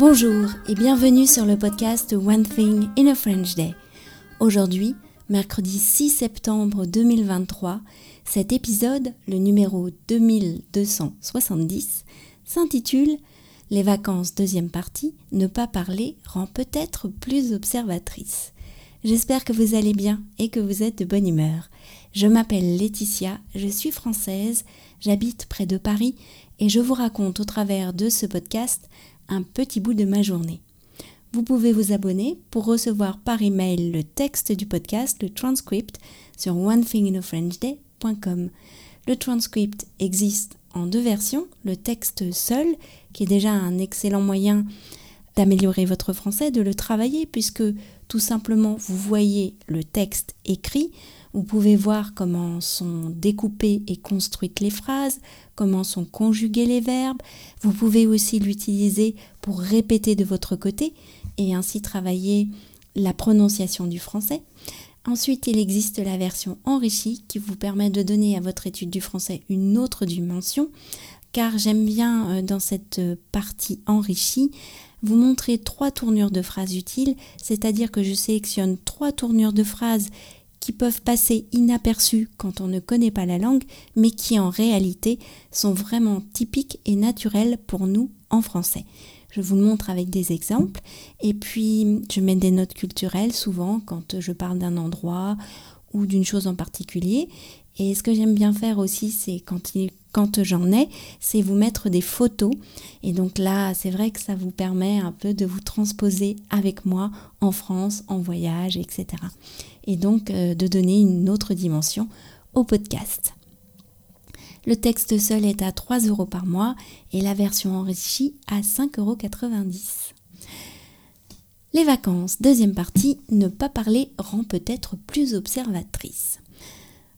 Bonjour et bienvenue sur le podcast One Thing in a French Day. Aujourd'hui, mercredi 6 septembre 2023, cet épisode, le numéro 2270, s'intitule Les vacances deuxième partie, ne pas parler rend peut-être plus observatrice. J'espère que vous allez bien et que vous êtes de bonne humeur. Je m'appelle Laetitia, je suis française, j'habite près de Paris et je vous raconte au travers de ce podcast un petit bout de ma journée. Vous pouvez vous abonner pour recevoir par email le texte du podcast, le transcript, sur onethinginafrenchday.com. Le transcript existe en deux versions, le texte seul, qui est déjà un excellent moyen d'améliorer votre français, de le travailler, puisque tout simplement vous voyez le texte écrit, vous pouvez voir comment sont découpées et construites les phrases, comment sont conjugués les verbes. Vous pouvez aussi l'utiliser pour répéter de votre côté et ainsi travailler la prononciation du français. Ensuite, il existe la version enrichie qui vous permet de donner à votre étude du français une autre dimension, car j'aime bien euh, dans cette partie enrichie vous montrer trois tournures de phrases utiles, c'est-à-dire que je sélectionne trois tournures de phrases qui peuvent passer inaperçues quand on ne connaît pas la langue, mais qui en réalité sont vraiment typiques et naturelles pour nous en français. Je vous le montre avec des exemples et puis je mets des notes culturelles souvent quand je parle d'un endroit ou d'une chose en particulier. Et ce que j'aime bien faire aussi, c'est quand, quand j'en ai, c'est vous mettre des photos. Et donc là, c'est vrai que ça vous permet un peu de vous transposer avec moi en France, en voyage, etc et donc euh, de donner une autre dimension au podcast. Le texte seul est à 3 euros par mois et la version enrichie à 5,90 euros. Les vacances, deuxième partie, ne pas parler rend peut-être plus observatrice.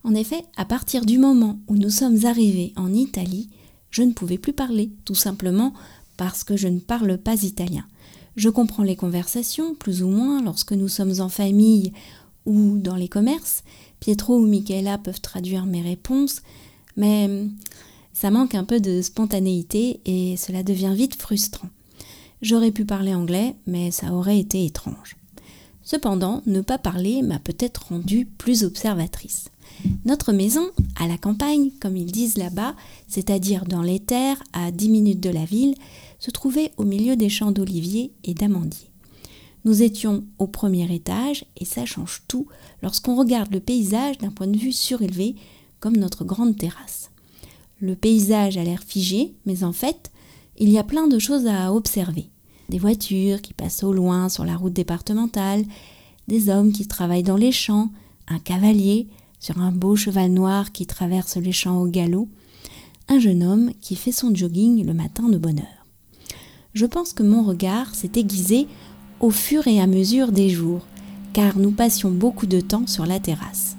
En effet, à partir du moment où nous sommes arrivés en Italie, je ne pouvais plus parler, tout simplement parce que je ne parle pas italien. Je comprends les conversations, plus ou moins, lorsque nous sommes en famille ou dans les commerces. Pietro ou Michaela peuvent traduire mes réponses, mais ça manque un peu de spontanéité et cela devient vite frustrant. J'aurais pu parler anglais, mais ça aurait été étrange. Cependant, ne pas parler m'a peut-être rendue plus observatrice. Notre maison, à la campagne, comme ils disent là-bas, c'est-à-dire dans les terres à 10 minutes de la ville, se trouvait au milieu des champs d'oliviers et d'amandiers. Nous étions au premier étage et ça change tout lorsqu'on regarde le paysage d'un point de vue surélevé comme notre grande terrasse. Le paysage a l'air figé, mais en fait, il y a plein de choses à observer. Des voitures qui passent au loin sur la route départementale, des hommes qui travaillent dans les champs, un cavalier sur un beau cheval noir qui traverse les champs au galop, un jeune homme qui fait son jogging le matin de bonne heure. Je pense que mon regard s'est aiguisé au fur et à mesure des jours, car nous passions beaucoup de temps sur la terrasse.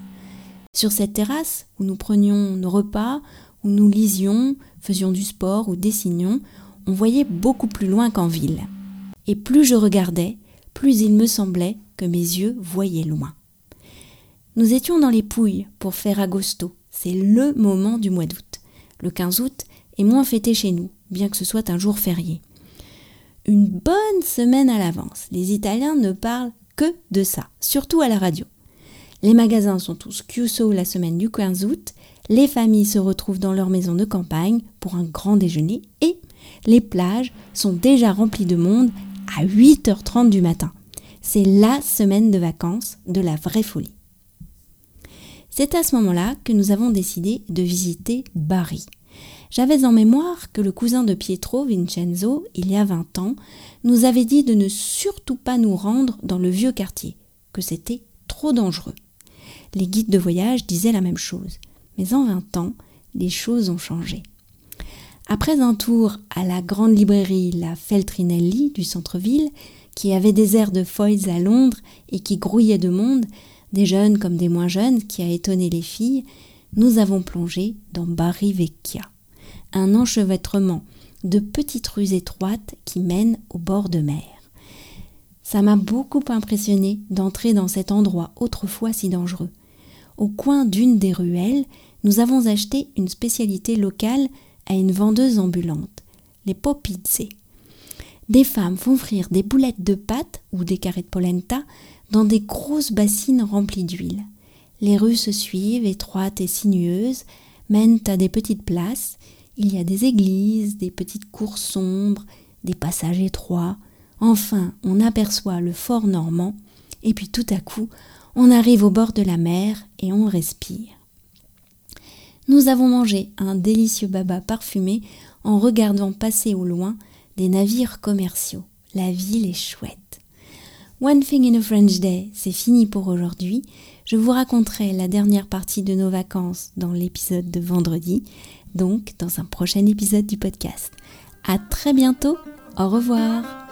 Sur cette terrasse, où nous prenions nos repas, où nous lisions, faisions du sport ou dessinions, on voyait beaucoup plus loin qu'en ville. Et plus je regardais, plus il me semblait que mes yeux voyaient loin. Nous étions dans les Pouilles pour faire agosto, c'est le moment du mois d'août. Le 15 août est moins fêté chez nous, bien que ce soit un jour férié une bonne semaine à l'avance. Les Italiens ne parlent que de ça, surtout à la radio. Les magasins sont tous chiuso la semaine du 15 août, les familles se retrouvent dans leur maison de campagne pour un grand déjeuner et les plages sont déjà remplies de monde à 8h30 du matin. C'est la semaine de vacances de la vraie folie. C'est à ce moment-là que nous avons décidé de visiter Bari. J'avais en mémoire que le cousin de Pietro, Vincenzo, il y a vingt ans, nous avait dit de ne surtout pas nous rendre dans le vieux quartier, que c'était trop dangereux. Les guides de voyage disaient la même chose, mais en vingt ans, les choses ont changé. Après un tour à la grande librairie La Feltrinelli du centre-ville, qui avait des airs de foils à Londres et qui grouillait de monde, des jeunes comme des moins jeunes, qui a étonné les filles, nous avons plongé dans Bari Vecchia un enchevêtrement de petites rues étroites qui mènent au bord de mer. Ça m'a beaucoup impressionné d'entrer dans cet endroit autrefois si dangereux. Au coin d'une des ruelles, nous avons acheté une spécialité locale à une vendeuse ambulante, les popizze. des femmes font frire des boulettes de pâte ou des carrés de polenta dans des grosses bassines remplies d'huile. Les rues se suivent, étroites et sinueuses, mènent à des petites places. Il y a des églises, des petites cours sombres, des passages étroits. Enfin, on aperçoit le fort normand, et puis tout à coup, on arrive au bord de la mer et on respire. Nous avons mangé un délicieux baba parfumé en regardant passer au loin des navires commerciaux. La ville est chouette. One Thing in a French Day, c'est fini pour aujourd'hui. Je vous raconterai la dernière partie de nos vacances dans l'épisode de vendredi, donc dans un prochain épisode du podcast. À très bientôt. Au revoir.